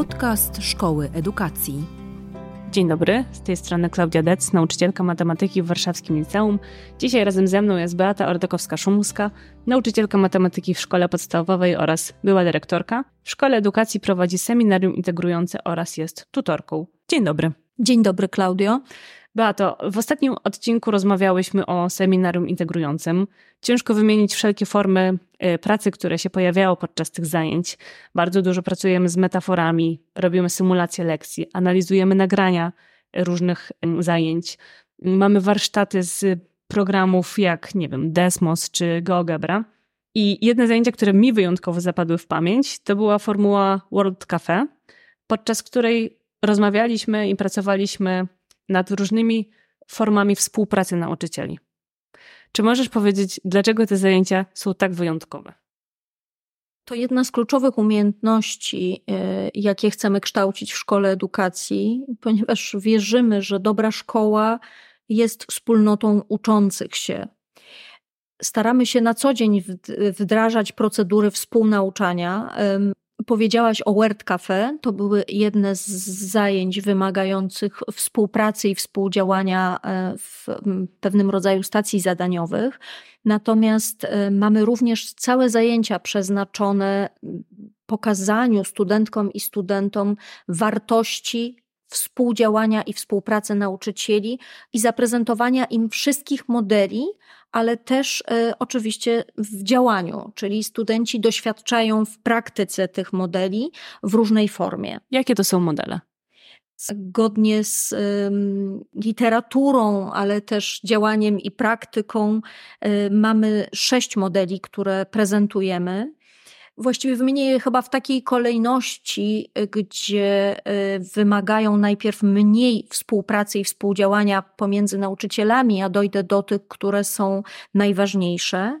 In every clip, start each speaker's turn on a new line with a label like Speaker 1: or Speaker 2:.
Speaker 1: Podcast Szkoły Edukacji.
Speaker 2: Dzień dobry, z tej strony Klaudia Dec, nauczycielka matematyki w Warszawskim Liceum. Dzisiaj razem ze mną jest Beata Ordekowska-Szumuska, nauczycielka matematyki w szkole podstawowej oraz była dyrektorka. W Szkole Edukacji prowadzi seminarium integrujące oraz jest tutorką. Dzień dobry.
Speaker 3: Dzień dobry, Klaudio.
Speaker 2: Beato, w ostatnim odcinku rozmawiałyśmy o seminarium integrującym. Ciężko wymienić wszelkie formy y, pracy, które się pojawiają podczas tych zajęć. Bardzo dużo pracujemy z metaforami, robimy symulacje lekcji, analizujemy nagrania różnych zajęć. Mamy warsztaty z programów jak, nie wiem, Desmos czy GeoGebra. I jedne zajęcia, które mi wyjątkowo zapadły w pamięć, to była formuła World Cafe, podczas której rozmawialiśmy i pracowaliśmy nad różnymi formami współpracy nauczycieli. Czy możesz powiedzieć, dlaczego te zajęcia są tak wyjątkowe?
Speaker 3: To jedna z kluczowych umiejętności, e, jakie chcemy kształcić w szkole edukacji, ponieważ wierzymy, że dobra szkoła jest wspólnotą uczących się. Staramy się na co dzień wdrażać procedury współnauczania, Powiedziałaś o Word Cafe. To były jedne z zajęć wymagających współpracy i współdziałania e, w pewnym rodzaju stacji zadaniowych. Natomiast e, mamy również całe zajęcia przeznaczone pokazaniu studentkom i studentom wartości współdziałania i współpracy nauczycieli i zaprezentowania im wszystkich modeli, ale też y, oczywiście w działaniu, czyli studenci doświadczają w praktyce tych modeli w różnej formie.
Speaker 2: Jakie to są modele?
Speaker 3: Zgodnie z y, literaturą, ale też działaniem i praktyką, y, mamy sześć modeli, które prezentujemy. Właściwie wymienię je chyba w takiej kolejności, gdzie y, wymagają najpierw mniej współpracy i współdziałania pomiędzy nauczycielami, a dojdę do tych, które są najważniejsze.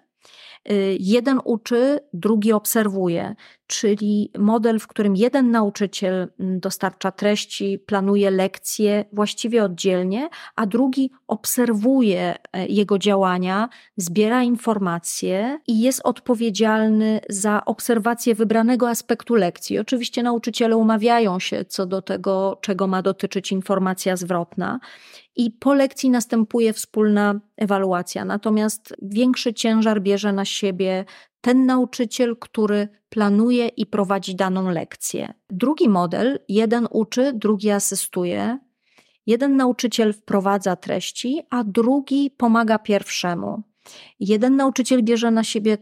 Speaker 3: Y, jeden uczy, drugi obserwuje, czyli model, w którym jeden nauczyciel mm, dostarcza treści, planuje lekcje właściwie oddzielnie, a drugi obserwuje e, jego działania, zbiera informacje i jest odpowiedzialny za obserwację wybranego aspektu lekcji. Oczywiście nauczyciele umawiają się co do tego, czego ma dotyczyć informacja zwrotna i po lekcji następuje wspólna ewaluacja. Natomiast większy ciężar bierze na siebie ten nauczyciel, który planuje i prowadzi daną lekcję. Drugi model, jeden uczy, drugi asystuje. Jeden nauczyciel wprowadza treści, a drugi pomaga pierwszemu. Jeden nauczyciel bierze na siebie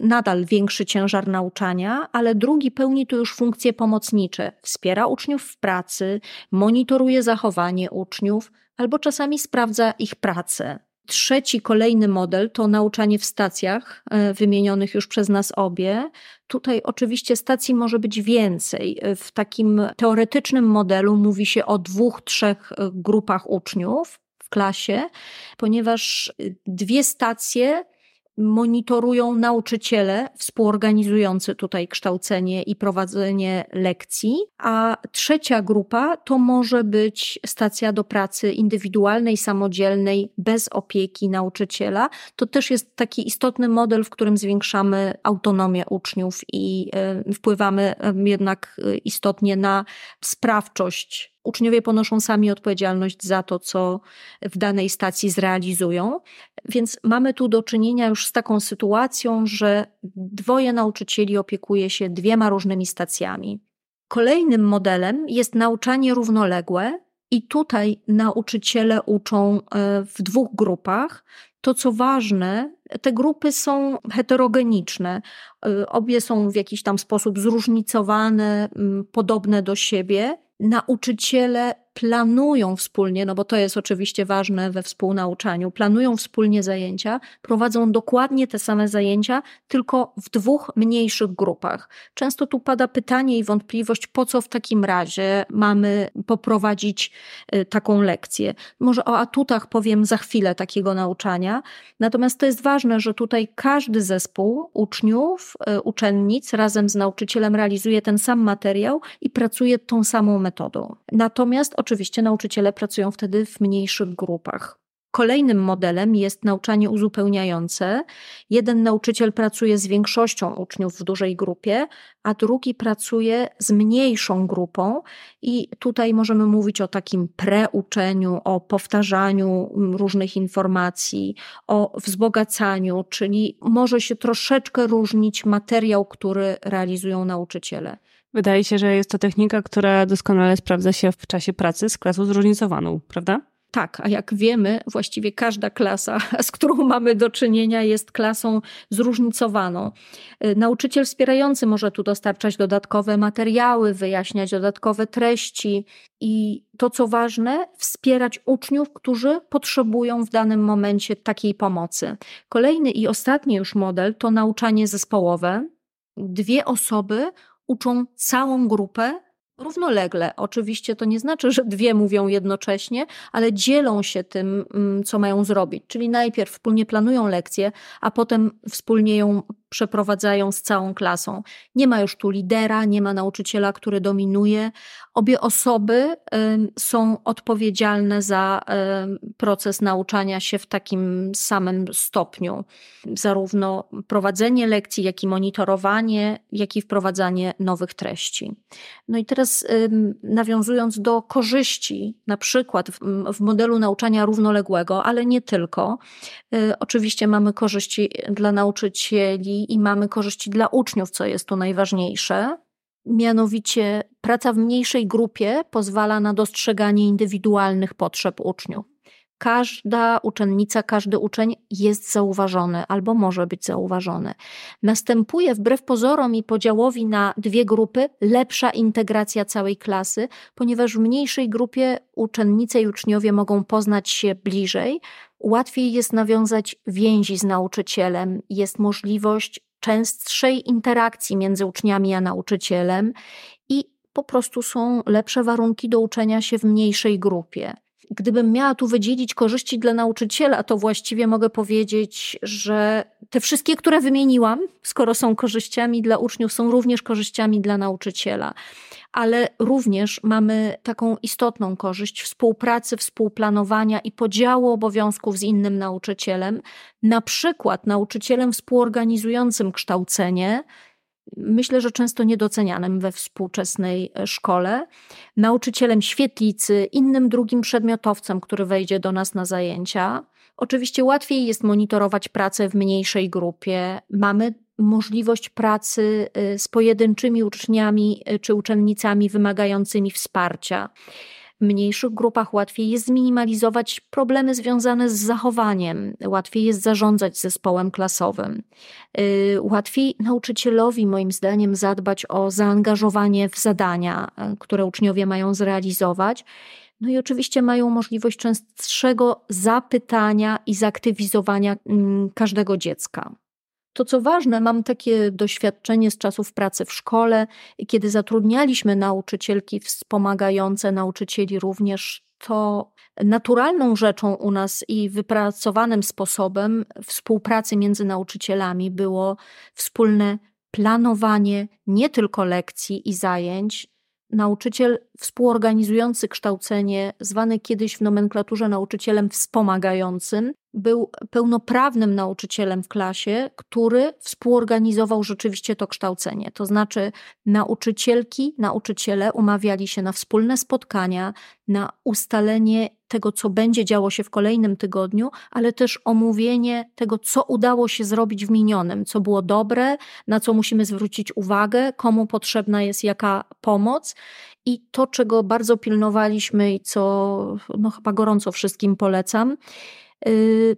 Speaker 3: nadal większy ciężar nauczania, ale drugi pełni tu już funkcje pomocnicze. Wspiera uczniów w pracy, monitoruje zachowanie uczniów albo czasami sprawdza ich pracę. Trzeci, kolejny model to nauczanie w stacjach, e, wymienionych już przez nas obie. Tutaj oczywiście stacji może być więcej. W takim teoretycznym modelu mówi się o dwóch, trzech e, grupach uczniów w klasie, ponieważ e, dwie stacje monitorują nauczyciele współorganizujący tutaj kształcenie i prowadzenie lekcji, a trzecia grupa to może być stacja do pracy indywidualnej, samodzielnej, bez opieki nauczyciela. To też jest taki istotny model, w którym zwiększamy autonomię uczniów i e, wpływamy jednak e, istotnie na sprawczość Uczniowie ponoszą sami odpowiedzialność za to, co w danej stacji zrealizują. Więc mamy tu do czynienia już z taką sytuacją, że dwoje nauczycieli opiekuje się dwiema różnymi stacjami. Kolejnym modelem jest nauczanie równoległe, i tutaj nauczyciele uczą e, w dwóch grupach. To co ważne, te grupy są heterogeniczne. E, obie są w jakiś tam sposób zróżnicowane, podobne do siebie nauczyciele planują wspólnie, no bo to jest oczywiście ważne we współnauczaniu, planują wspólnie zajęcia, prowadzą dokładnie te same zajęcia, tylko w dwóch mniejszych grupach. Często tu pada pytanie i wątpliwość, po co w takim razie mamy poprowadzić y, taką lekcję. Może o atutach powiem za chwilę takiego nauczania, natomiast to jest ważne, że tutaj każdy zespół uczniów, y, uczennic razem z nauczycielem realizuje ten sam materiał i pracuje tą samą metodą. Natomiast oczywiście nauczyciele pracują wtedy w mniejszych grupach. Kolejnym modelem jest nauczanie uzupełniające. Jeden nauczyciel pracuje z większością uczniów w dużej grupie, a drugi pracuje z mniejszą grupą, i tutaj możemy mówić o takim preuczeniu, o powtarzaniu różnych informacji, o wzbogacaniu, czyli może się troszeczkę różnić materiał, który realizują nauczyciele.
Speaker 2: Wydaje się, że jest to technika, która doskonale sprawdza się w czasie pracy z klasą zróżnicowaną, prawda?
Speaker 3: Tak, a jak wiemy, właściwie każda klasa, z którą mamy do czynienia, jest klasą zróżnicowaną. Y, nauczyciel wspierający może tu dostarczać dodatkowe materiały, wyjaśniać dodatkowe treści i to, co ważne, wspierać uczniów, którzy potrzebują w danym momencie takiej pomocy. Kolejny i ostatni już model to nauczanie zespołowe. Dwie osoby uczą całą grupę równolegle. Oczywiście to nie znaczy, że dwie mówią jednocześnie, ale dzielą się tym, mm, co mają zrobić. Czyli najpierw wspólnie planują lekcję, a potem wspólnie ją przeprowadzają z całą klasą. Nie ma już tu lidera, nie ma nauczyciela, który dominuje. Obie osoby są odpowiedzialne za proces nauczania się w takim samym stopniu. Zarówno prowadzenie lekcji, jak i monitorowanie, jak i wprowadzanie nowych treści. No i teraz nawiązując do korzyści, na przykład w, w modelu nauczania równoległego, ale nie tylko. Y, oczywiście mamy korzyści dla nauczycieli, i mamy korzyści dla uczniów, co jest tu najważniejsze. Mianowicie praca w mniejszej grupie pozwala na dostrzeganie indywidualnych potrzeb uczniów. Każda uczennica, każdy uczeń jest zauważony albo może być zauważony. Następuje wbrew pozorom i podziałowi na dwie grupy lepsza integracja całej klasy, ponieważ w mniejszej grupie uczennice i uczniowie mogą poznać się bliżej, łatwiej jest nawiązać więzi z nauczycielem, jest możliwość częstszej interakcji między uczniami a nauczycielem i po prostu są lepsze warunki do uczenia się w mniejszej grupie. Gdybym miała tu wydzielić korzyści dla nauczyciela, to właściwie mogę powiedzieć, że te wszystkie, które wymieniłam, skoro są korzyściami dla uczniów, są również korzyściami dla nauczyciela. Ale również mamy taką istotną korzyść współpracy, współplanowania i podziału obowiązków z innym nauczycielem, na przykład nauczycielem współorganizującym kształcenie, myślę, że często niedocenianym we współczesnej e, szkole, nauczycielem świetlicy, innym drugim przedmiotowcem, który wejdzie do nas na zajęcia. Oczywiście łatwiej jest monitorować pracę w mniejszej grupie. Mamy możliwość pracy e, z pojedynczymi uczniami e, czy uczennicami wymagającymi wsparcia mniejszych grupach łatwiej jest zminimalizować problemy związane z zachowaniem, łatwiej jest zarządzać zespołem klasowym. Y, łatwiej nauczycielowi, moim zdaniem, zadbać o zaangażowanie w zadania, y, które uczniowie mają zrealizować. No i oczywiście mają możliwość częstszego zapytania i zaktywizowania mm, każdego dziecka. To co ważne, mam takie doświadczenie z czasów pracy w szkole, kiedy zatrudnialiśmy nauczycielki wspomagające nauczycieli również, to naturalną rzeczą u nas i wypracowanym sposobem współpracy między nauczycielami było wspólne planowanie nie tylko lekcji i zajęć, nauczyciel współorganizujący kształcenie, zwany kiedyś w nomenklaturze nauczycielem wspomagającym, był pełnoprawnym nauczycielem w klasie, który współorganizował rzeczywiście to kształcenie. To znaczy, nauczycielki, nauczyciele umawiali się na wspólne spotkania, na ustalenie tego, co będzie działo się w kolejnym tygodniu, ale też omówienie tego, co udało się zrobić w minionym, co było dobre, na co musimy zwrócić uwagę, komu potrzebna jest jaka pomoc. I to, czego bardzo pilnowaliśmy i co no, chyba gorąco wszystkim polecam,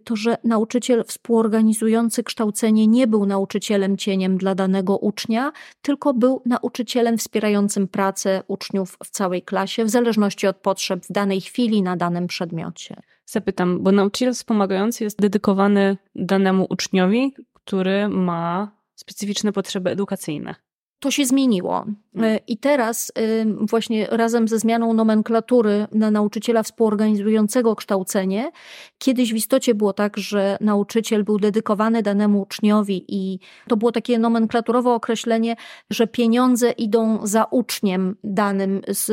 Speaker 3: to, że nauczyciel współorganizujący kształcenie nie był nauczycielem cieniem dla danego ucznia, tylko był nauczycielem wspierającym pracę uczniów w całej klasie, w zależności od potrzeb w danej chwili na danym przedmiocie.
Speaker 2: Zapytam, bo nauczyciel wspomagający jest dedykowany danemu uczniowi, który ma specyficzne potrzeby edukacyjne
Speaker 3: to się zmieniło. E, I teraz właśnie razem ze zmianą nomenklatury na nauczyciela współorganizującego kształcenie, kiedyś w istocie było tak, że nauczyciel był dedykowany danemu uczniowi i to było takie nomenklaturowe określenie, że pieniądze idą za uczniem danym z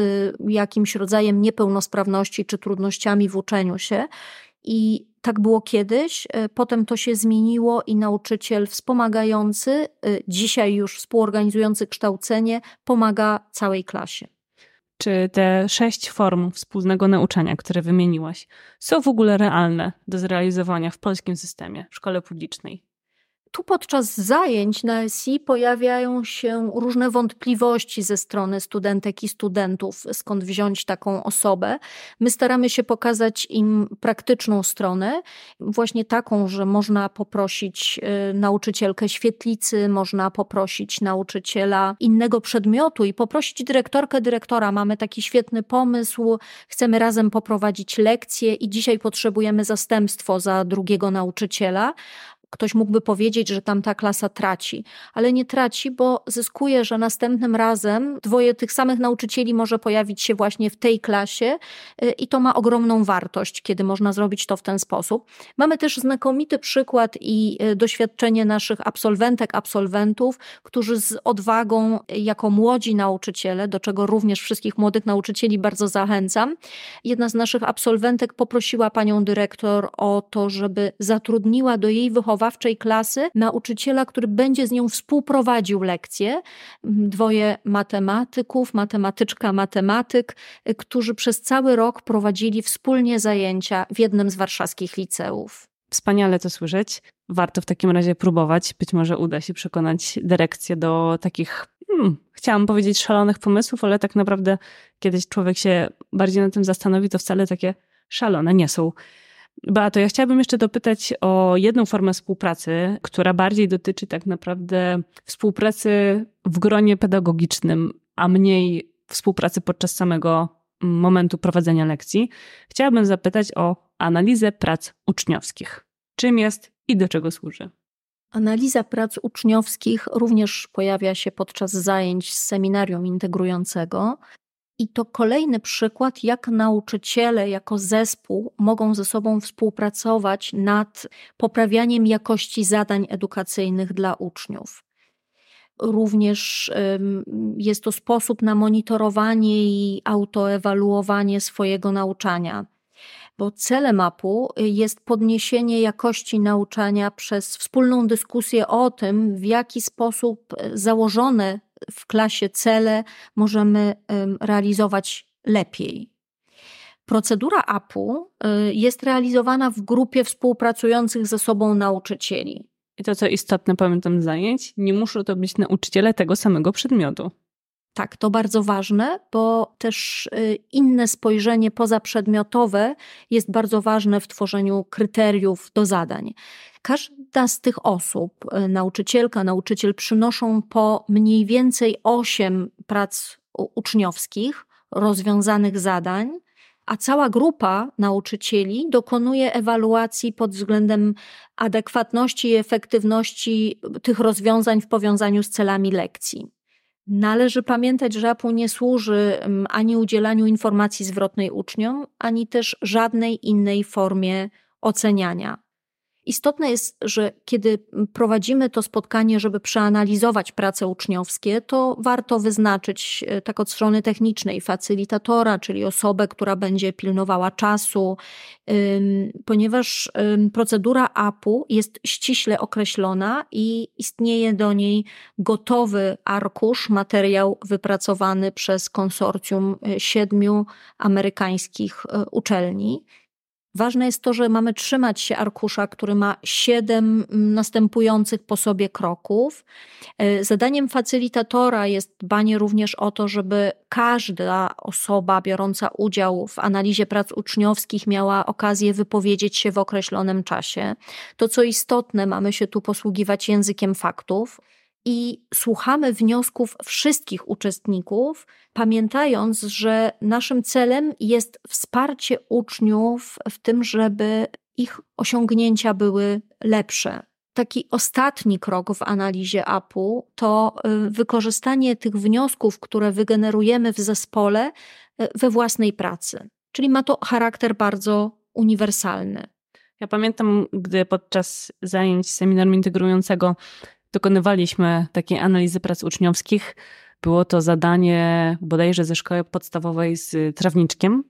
Speaker 3: jakimś rodzajem niepełnosprawności czy trudnościami w uczeniu się. I Tak było kiedyś, e, potem to się zmieniło i nauczyciel wspomagający, e, dzisiaj już współorganizujący kształcenie, pomaga całej klasie.
Speaker 2: Czy te sześć form wspólnego nauczania, które wymieniłaś, są w ogóle realne do zrealizowania w polskim systemie, w szkole publicznej?
Speaker 3: Tu podczas zajęć na SI pojawiają się różne wątpliwości ze strony studentek i studentów, skąd wziąć taką osobę. My staramy się pokazać im praktyczną stronę, właśnie taką, że można poprosić y, nauczycielkę świetlicy, można poprosić nauczyciela innego przedmiotu i poprosić dyrektorkę, dyrektora. Mamy taki świetny pomysł, chcemy razem poprowadzić lekcje i dzisiaj potrzebujemy zastępstwo za drugiego nauczyciela Ktoś mógłby powiedzieć, że tamta klasa traci, ale nie traci, bo zyskuje, że następnym razem dwoje tych samych nauczycieli może pojawić się właśnie w tej klasie y, i to ma ogromną wartość, kiedy można zrobić to w ten sposób. Mamy też znakomity przykład i y, doświadczenie naszych absolwentek, absolwentów, którzy z odwagą, y, jako młodzi nauczyciele, do czego również wszystkich młodych nauczycieli bardzo zachęcam, jedna z naszych absolwentek poprosiła panią dyrektor o to, żeby zatrudniła do jej wychowania wychowawczej klasy nauczyciela, który będzie z nią współprowadził lekcje. Dwoje matematyków, matematyczka, matematyk, y, którzy przez cały rok prowadzili wspólnie zajęcia w jednym z warszawskich liceów.
Speaker 2: Wspaniale to słyszeć. Warto w takim razie próbować. Być może uda się przekonać dyrekcję do takich, hmm, chciałam powiedzieć, szalonych pomysłów, ale tak naprawdę kiedyś człowiek się bardziej na tym zastanowi, to wcale takie szalone nie są. Beato, ja chciałabym jeszcze dopytać o jedną formę współpracy, która bardziej dotyczy tak naprawdę współpracy w gronie pedagogicznym, a mniej współpracy podczas samego momentu prowadzenia lekcji. Chciałabym zapytać o analizę prac uczniowskich. Czym jest i do czego służy?
Speaker 3: Analiza prac uczniowskich również pojawia się podczas zajęć z seminarium integrującego. I to kolejny przykład, jak nauczyciele jako zespół mogą ze sobą współpracować nad poprawianiem jakości zadań edukacyjnych dla uczniów. Również jest to sposób na monitorowanie i autoewaluowanie swojego nauczania, bo celem APU jest podniesienie jakości nauczania przez wspólną dyskusję o tym, w jaki sposób założone w klasie cele możemy realizować lepiej. Procedura APU y, jest realizowana w grupie współpracujących ze sobą nauczycieli.
Speaker 2: I to, co istotne, pamiętam zajęć, nie muszą to być nauczyciele tego samego przedmiotu.
Speaker 3: Tak, to bardzo ważne, bo też y, inne spojrzenie pozaprzedmiotowe jest bardzo ważne w tworzeniu kryteriów do zadań. Każda z tych osób, y, nauczycielka, nauczyciel, przynoszą po mniej więcej 8 prac uczniowskich, rozwiązanych zadań, a cała grupa nauczycieli dokonuje ewaluacji pod względem adekwatności i efektywności tych rozwiązań w powiązaniu z celami lekcji. Należy pamiętać, że APU nie służy mm, ani udzielaniu informacji zwrotnej uczniom, ani też żadnej innej formie oceniania. Istotne jest, że kiedy prowadzimy to spotkanie, żeby przeanalizować prace uczniowskie, to warto wyznaczyć e, tak od strony technicznej facylitatora, czyli osobę, która będzie pilnowała czasu, ponieważ procedura APU jest ściśle określona i istnieje do niej gotowy arkusz, materiał wypracowany przez konsorcjum e, siedmiu amerykańskich e, uczelni. Ważne jest to, że mamy trzymać się arkusza, który ma siedem następujących po sobie kroków. E, zadaniem facylitatora jest dbanie również o to, żeby każda osoba biorąca udział w analizie prac uczniowskich miała okazję wypowiedzieć się w określonym czasie. To, co istotne, mamy się tu posługiwać językiem faktów i słuchamy wniosków wszystkich uczestników, pamiętając, że naszym celem jest wsparcie uczniów w tym, żeby ich osiągnięcia były lepsze. Taki ostatni krok w analizie APU to y, wykorzystanie tych wniosków, które wygenerujemy w zespole y, we własnej pracy. Czyli ma to charakter bardzo uniwersalny.
Speaker 2: Ja pamiętam, gdy podczas zajęć seminarium integrującego dokonywaliśmy takiej analizy prac uczniowskich. Było to zadanie bodajże ze szkoły podstawowej z trawniczkiem.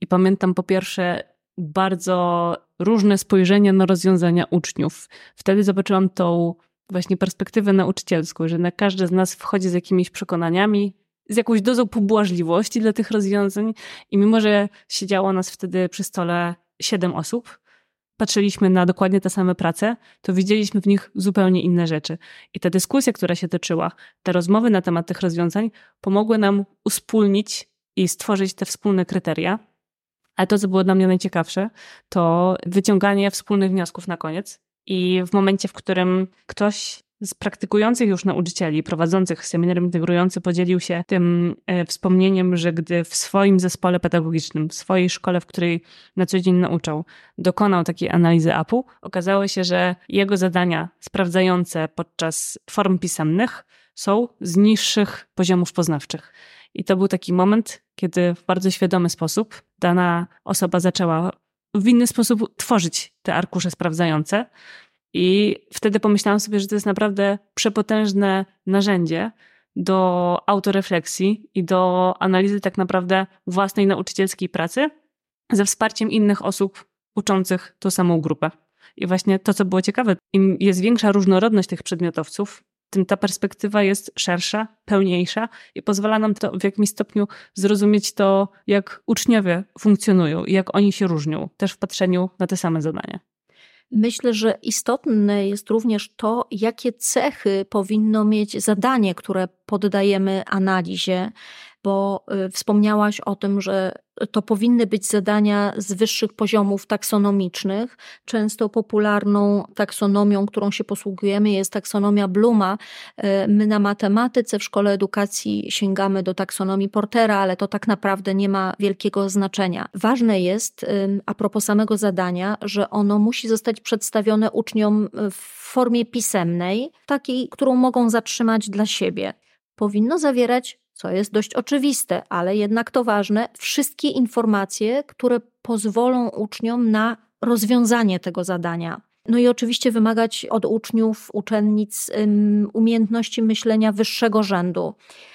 Speaker 2: I pamiętam po pierwsze bardzo różne spojrzenia na rozwiązania uczniów. Wtedy zobaczyłam tą właśnie perspektywę nauczycielską, że na każdy z nas wchodzi z jakimiś przekonaniami, z jakąś dozą pobłażliwości dla tych rozwiązań i mimo, że siedziało nas wtedy przy stole siedem osób, patrzyliśmy na dokładnie te same prace, to widzieliśmy w nich zupełnie inne rzeczy. I ta dyskusja, która się toczyła, te rozmowy na temat tych rozwiązań pomogły nam uspólnić i stworzyć te wspólne kryteria. Ale to, co było dla mnie najciekawsze, to wyciąganie wspólnych wniosków na koniec. I w momencie, w którym ktoś z praktykujących już nauczycieli, prowadzących seminarium integrujący, podzielił się tym e, wspomnieniem, że gdy w swoim zespole pedagogicznym, w swojej szkole, w której na co dzień nauczał, dokonał takiej analizy APU, okazało się, że jego zadania sprawdzające podczas form pisemnych są z niższych poziomów poznawczych. I to był taki moment, kiedy w bardzo świadomy sposób dana osoba zaczęła w inny sposób tworzyć te arkusze sprawdzające, i wtedy pomyślałam sobie, że to jest naprawdę przepotężne narzędzie do autorefleksji i do analizy tak naprawdę własnej nauczycielskiej pracy ze wsparciem innych osób uczących tą samą grupę. I właśnie to, co było ciekawe, im jest większa różnorodność tych przedmiotowców, tym ta perspektywa jest szersza, pełniejsza i pozwala nam to w jakimś stopniu zrozumieć to, jak uczniowie funkcjonują i jak oni się różnią, też w patrzeniu na te same zadania.
Speaker 3: Myślę, że istotne jest również to, jakie cechy powinno mieć zadanie, które poddajemy analizie, bo y, wspomniałaś o tym, że to powinny być zadania z wyższych poziomów taksonomicznych. Często popularną taksonomią, którą się posługujemy, jest taksonomia Bluma. Y, my na matematyce w szkole edukacji sięgamy do taksonomii Portera, ale to tak naprawdę nie ma wielkiego znaczenia. Ważne jest, y, a propos samego zadania, że ono musi zostać przedstawione uczniom w formie pisemnej, takiej, którą mogą zatrzymać dla siebie. Powinno zawierać co jest dość oczywiste, ale jednak to ważne, wszystkie informacje, które pozwolą uczniom na rozwiązanie tego zadania. No i oczywiście wymagać od uczniów, uczennic um, umiejętności myślenia wyższego rzędu,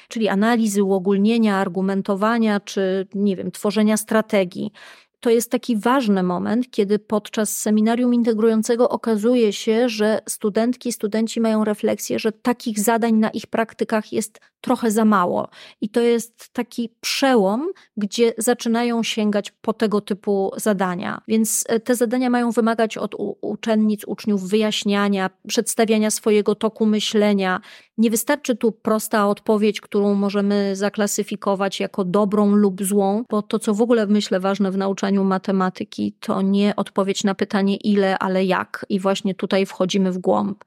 Speaker 3: czyli analizy, uogólnienia, argumentowania czy, nie wiem, tworzenia strategii to jest taki ważny moment, kiedy podczas seminarium integrującego okazuje się, że studentki i studenci mają refleksję, że takich zadań na ich praktykach jest trochę za mało. I to jest taki przełom, gdzie zaczynają sięgać po tego typu zadania. Więc e, te zadania mają wymagać od uczennic, uczniów wyjaśniania, przedstawiania swojego toku myślenia. Nie wystarczy tu prosta odpowiedź, którą możemy zaklasyfikować jako dobrą lub złą, bo to, co w ogóle myślę ważne w nauczaniu matematyki, to nie odpowiedź na pytanie ile, ale jak. I właśnie tutaj wchodzimy w głąb.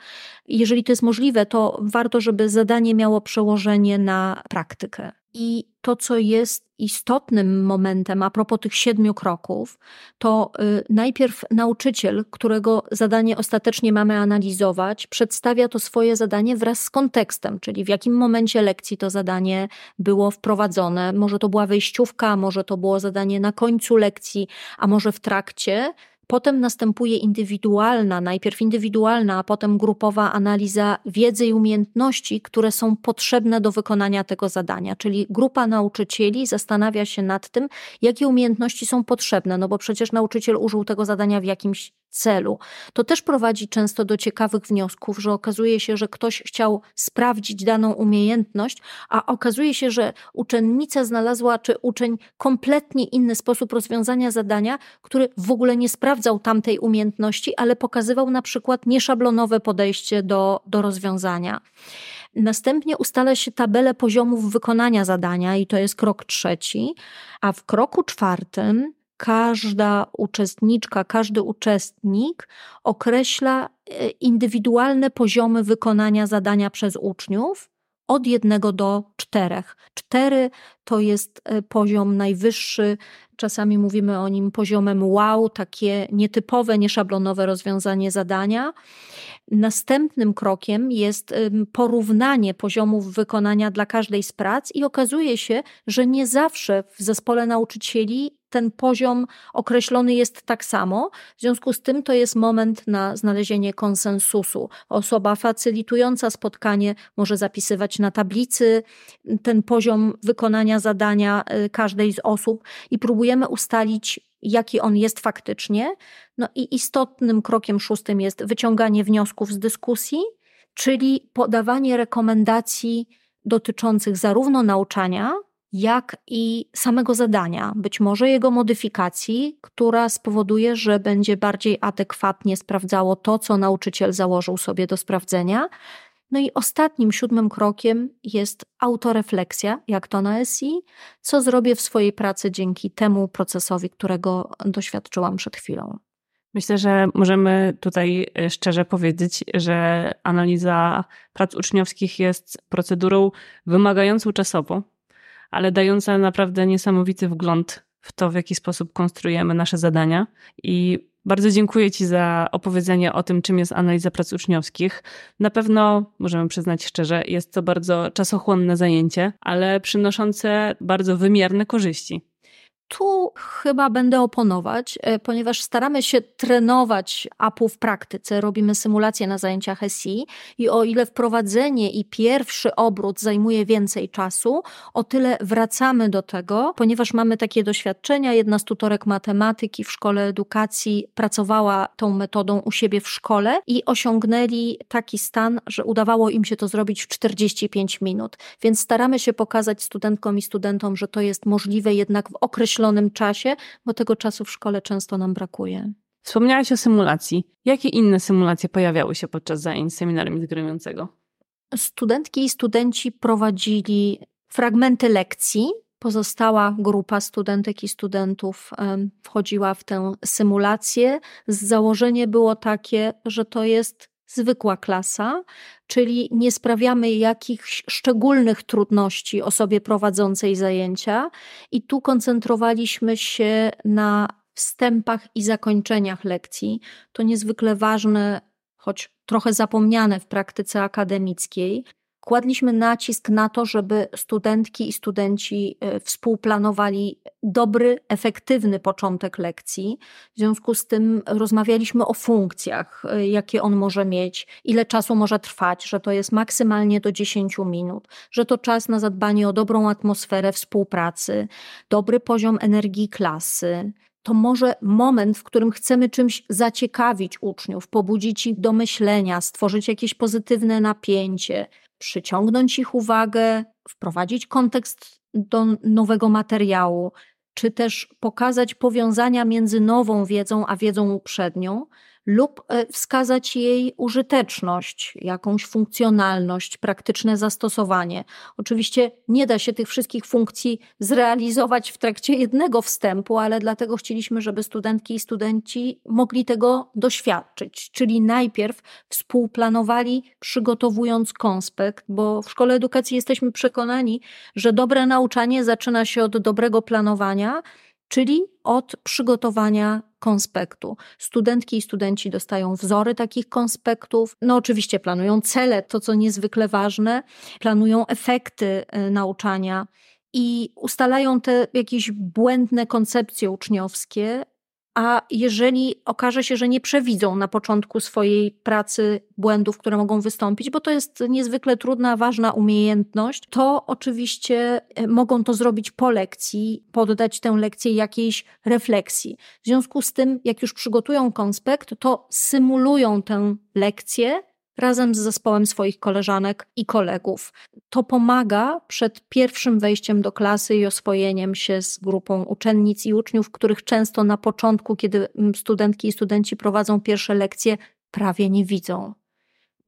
Speaker 3: Jeżeli to jest możliwe, to warto, żeby zadanie miało przełożenie na praktykę. I to, co jest istotnym momentem a propos tych siedmiu kroków, to y, najpierw nauczyciel, którego zadanie ostatecznie mamy analizować, przedstawia to swoje zadanie wraz z kontekstem, czyli w jakim momencie lekcji to zadanie było wprowadzone. Może to była wejściówka, może to było zadanie na końcu lekcji, a może w trakcie. Potem następuje indywidualna, najpierw indywidualna, a potem grupowa analiza wiedzy i umiejętności, które są potrzebne do wykonania tego zadania. Czyli grupa nauczycieli zastanawia się nad tym, jakie umiejętności są potrzebne, no bo przecież nauczyciel użył tego zadania w jakimś celu. To też prowadzi często do ciekawych wniosków, że okazuje się, że ktoś chciał sprawdzić daną umiejętność, a okazuje się, że uczennica znalazła, czy uczeń kompletnie inny sposób rozwiązania zadania, który w ogóle nie sprawdzał tamtej umiejętności, ale pokazywał na przykład nieszablonowe podejście do, do rozwiązania. Następnie ustala się tabelę poziomów wykonania zadania, i to jest krok trzeci, a w kroku czwartym każda uczestniczka, każdy uczestnik określa e, indywidualne poziomy wykonania zadania przez uczniów od jednego do czterech. Cztery to jest e, poziom najwyższy, czasami mówimy o nim poziomem wow, takie nietypowe, nieszablonowe rozwiązanie zadania. Następnym krokiem jest porównanie poziomów wykonania dla każdej z prac i okazuje się, że nie zawsze w zespole nauczycieli ten poziom określony jest tak samo. W związku z tym to jest moment na znalezienie konsensusu. Osoba facylitująca spotkanie może zapisywać na tablicy ten poziom wykonania zadania y, każdej z osób i próbujemy ustalić, jaki on jest faktycznie. No i istotnym krokiem szóstym jest wyciąganie wniosków z dyskusji, czyli podawanie rekomendacji dotyczących zarówno nauczania, jak i samego zadania, być może jego modyfikacji, która spowoduje, że będzie bardziej adekwatnie sprawdzało to, co nauczyciel założył sobie do sprawdzenia. No i ostatnim, siódmym krokiem jest autorefleksja, jak to na SI, co zrobię w swojej pracy dzięki temu procesowi, którego doświadczyłam przed chwilą.
Speaker 2: Myślę, że możemy tutaj e, szczerze powiedzieć, że analiza prac uczniowskich jest procedurą wymagającą czasowo, ale dająca naprawdę niesamowity wgląd w to, w jaki sposób konstruujemy nasze zadania. I bardzo dziękuję Ci za opowiedzenie o tym, czym jest analiza prac uczniowskich. Na pewno, możemy przyznać szczerze, jest to bardzo czasochłonne zajęcie, ale przynoszące bardzo wymierne korzyści.
Speaker 3: Tu chyba będę oponować, e, ponieważ staramy się trenować APU w praktyce, robimy symulacje na zajęciach SI i o ile wprowadzenie i pierwszy obrót zajmuje więcej czasu, o tyle wracamy do tego, ponieważ mamy takie doświadczenia. Jedna z tutorek matematyki w szkole edukacji pracowała tą metodą u siebie w szkole i osiągnęli taki stan, że udawało im się to zrobić w 45 minut. Więc staramy się pokazać studentkom i studentom, że to jest możliwe jednak w określonym określonym czasie, bo tego czasu w szkole często nam brakuje.
Speaker 2: Wspomniałaś o symulacji. Jakie inne symulacje pojawiały się podczas zajęć seminarium integrującego?
Speaker 3: Studentki i studenci prowadzili fragmenty lekcji. Pozostała grupa studentek i studentów wchodziła w tę symulację. Założenie było takie, że to jest zwykła klasa, czyli nie sprawiamy jakichś szczególnych trudności osobie prowadzącej zajęcia, i tu koncentrowaliśmy się na wstępach i zakończeniach lekcji. To niezwykle ważne, choć trochę zapomniane w praktyce akademickiej, kładliśmy nacisk na to, żeby studentki i studenci e, współplanowali dobry, efektywny początek lekcji. W związku z tym rozmawialiśmy o funkcjach, e, jakie on może mieć, ile czasu może trwać, że to jest maksymalnie do 10 minut, że to czas na zadbanie o dobrą atmosferę współpracy, dobry poziom energii klasy, to może moment, w którym chcemy czymś zaciekawić uczniów, pobudzić ich do myślenia, stworzyć jakieś pozytywne napięcie, przyciągnąć ich uwagę, wprowadzić kontekst do nowego materiału, czy też pokazać powiązania między nową wiedzą a wiedzą uprzednią, lub e, wskazać jej użyteczność, jakąś funkcjonalność, praktyczne zastosowanie. Oczywiście nie da się tych wszystkich funkcji zrealizować w trakcie jednego wstępu, ale dlatego chcieliśmy, żeby studentki i studenci mogli tego doświadczyć, czyli najpierw współplanowali, przygotowując konspekt, bo w szkole edukacji jesteśmy przekonani, że dobre nauczanie zaczyna się od dobrego planowania czyli od przygotowania konspektu. Studentki i studenci dostają wzory takich konspektów. No oczywiście planują cele, to co niezwykle ważne, planują efekty y, nauczania i ustalają te jakieś błędne koncepcje uczniowskie, a jeżeli okaże się, że nie przewidzą na początku swojej pracy błędów, które mogą wystąpić, bo to jest niezwykle trudna, ważna umiejętność, to oczywiście e, mogą to zrobić po lekcji, poddać tę lekcję jakiejś refleksji. W związku z tym, jak już przygotują konspekt, to symulują tę lekcję razem z zespołem swoich koleżanek i kolegów. To pomaga przed pierwszym wejściem do klasy i oswojeniem się z grupą uczennic i uczniów, których często na początku, kiedy studentki i studenci prowadzą pierwsze lekcje, prawie nie widzą.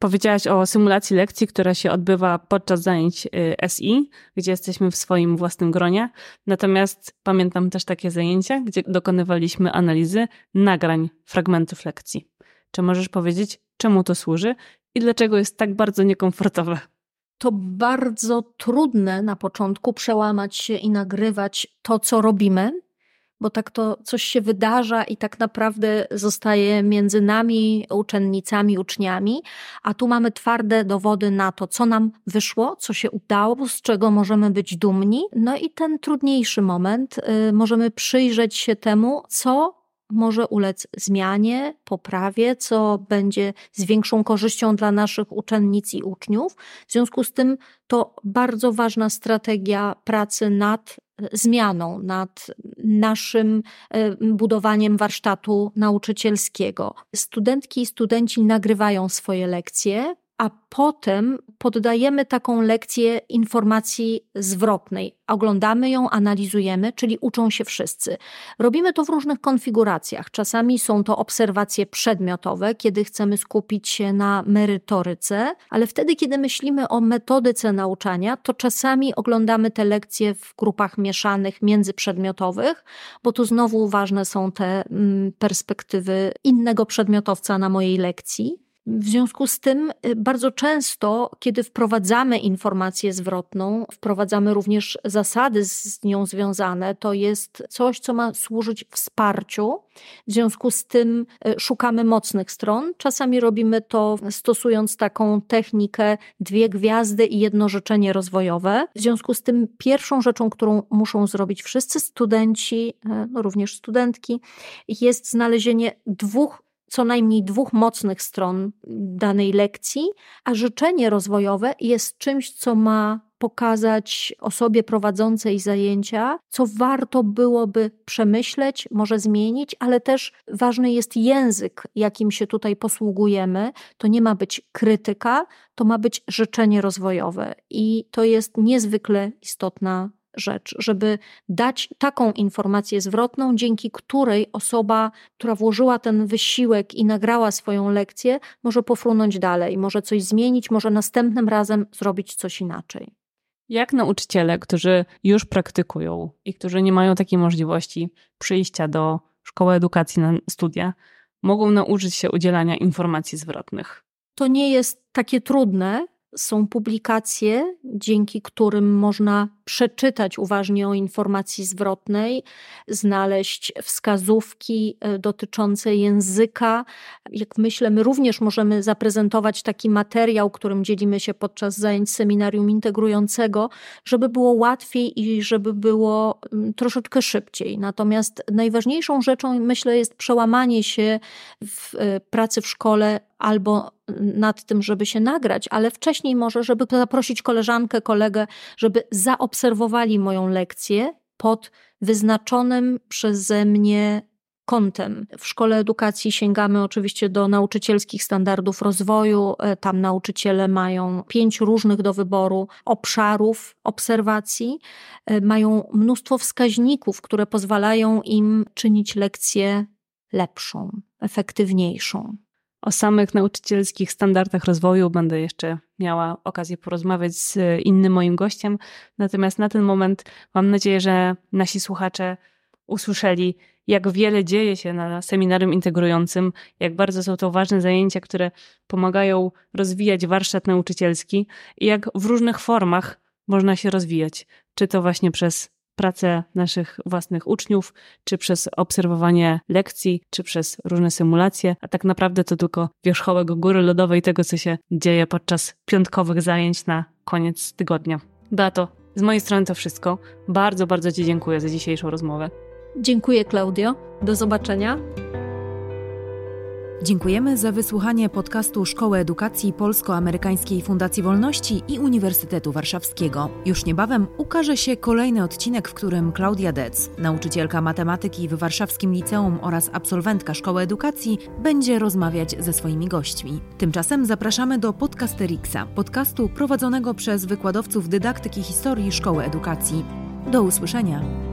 Speaker 2: Powiedziałaś o symulacji lekcji, która się odbywa podczas zajęć y, SI, gdzie jesteśmy w swoim własnym gronie. Natomiast pamiętam też takie zajęcia, gdzie dokonywaliśmy analizy nagrań fragmentów lekcji. Czy możesz powiedzieć, czemu to służy i dlaczego jest tak bardzo niekomfortowe?
Speaker 3: To bardzo trudne na początku przełamać się i nagrywać to, co robimy, bo tak to coś się wydarza i tak naprawdę zostaje między nami, uczennicami, uczniami, a tu mamy twarde dowody na to, co nam wyszło, co się udało, z czego możemy być dumni. No i ten trudniejszy moment, y, możemy przyjrzeć się temu, co może ulec zmianie, poprawie, co będzie z większą korzyścią dla naszych uczennic i uczniów. W związku z tym to bardzo ważna strategia pracy nad zmianą, nad naszym e, budowaniem warsztatu nauczycielskiego. Studentki i studenci nagrywają swoje lekcje, a potem poddajemy taką lekcję informacji zwrotnej. Oglądamy ją, analizujemy, czyli uczą się wszyscy. Robimy to w różnych konfiguracjach. Czasami są to obserwacje przedmiotowe, kiedy chcemy skupić się na merytoryce, ale wtedy, kiedy myślimy o metodyce nauczania, to czasami oglądamy te lekcje w grupach mieszanych, międzyprzedmiotowych, bo tu znowu ważne są te mm, perspektywy innego przedmiotowca na mojej lekcji. W związku z tym y, bardzo często, kiedy wprowadzamy informację zwrotną, wprowadzamy również zasady z nią związane, to jest coś, co ma służyć wsparciu. W związku z tym y, szukamy mocnych stron. Czasami robimy to stosując taką technikę dwie gwiazdy i jedno życzenie rozwojowe. W związku z tym pierwszą rzeczą, którą muszą zrobić wszyscy studenci, y, no również studentki, jest znalezienie dwóch co najmniej dwóch mocnych stron danej lekcji, a życzenie rozwojowe jest czymś, co ma pokazać osobie prowadzącej zajęcia, co warto byłoby przemyśleć, może zmienić, ale też ważny jest język, jakim się tutaj posługujemy. To nie ma być krytyka, to ma być życzenie rozwojowe i to jest niezwykle istotna rzecz, żeby dać taką informację zwrotną, dzięki której osoba, która włożyła ten wysiłek i nagrała swoją lekcję, może pofrunąć dalej, może coś zmienić, może następnym razem zrobić coś inaczej.
Speaker 2: Jak nauczyciele, którzy już praktykują i którzy nie mają takiej możliwości przyjścia do szkoły edukacji na studia, mogą nauczyć się udzielania informacji zwrotnych?
Speaker 3: To nie jest takie trudne, są publikacje, dzięki którym można przeczytać uważnie o informacji zwrotnej, znaleźć wskazówki e, dotyczące języka. Jak myślę, my również możemy zaprezentować taki materiał, którym dzielimy się podczas zajęć seminarium integrującego, żeby było łatwiej i żeby było mm, troszeczkę szybciej. Natomiast najważniejszą rzeczą, myślę, jest przełamanie się w e, pracy w szkole albo nad tym, żeby się nagrać, ale wcześniej może, żeby zaprosić koleżankę, kolegę, żeby zaobserwowali moją lekcję pod wyznaczonym przeze mnie kątem. W szkole edukacji sięgamy oczywiście do nauczycielskich standardów rozwoju. E, tam nauczyciele mają pięć różnych do wyboru obszarów obserwacji, e, mają mnóstwo wskaźników, które pozwalają im czynić lekcję lepszą, efektywniejszą.
Speaker 2: O samych nauczycielskich standardach rozwoju będę jeszcze miała okazję porozmawiać z innym moim gościem. Natomiast na ten moment mam nadzieję, że nasi słuchacze usłyszeli, jak wiele dzieje się na seminarium integrującym, jak bardzo są to ważne zajęcia, które pomagają rozwijać warsztat nauczycielski i jak w różnych formach można się rozwijać. Czy to właśnie przez pracę naszych własnych uczniów, czy przez obserwowanie lekcji, czy przez różne symulacje, a tak naprawdę to tylko wierzchołek góry lodowej tego, co się dzieje podczas piątkowych zajęć na koniec tygodnia. Beato, z mojej strony to wszystko. Bardzo, bardzo Ci dziękuję za dzisiejszą rozmowę.
Speaker 3: Dziękuję, Klaudio. Do zobaczenia.
Speaker 1: Dziękujemy za wysłuchanie podcastu Szkoły Edukacji Polsko-Amerykańskiej Fundacji Wolności i Uniwersytetu Warszawskiego. Już niebawem ukaże się kolejny odcinek, w którym Klaudia Dec, nauczycielka matematyki w Warszawskim Liceum oraz absolwentka Szkoły Edukacji, będzie rozmawiać ze swoimi gośćmi. Tymczasem zapraszamy do Podcasterixa, podcastu prowadzonego przez wykładowców dydaktyki historii Szkoły Edukacji. Do usłyszenia!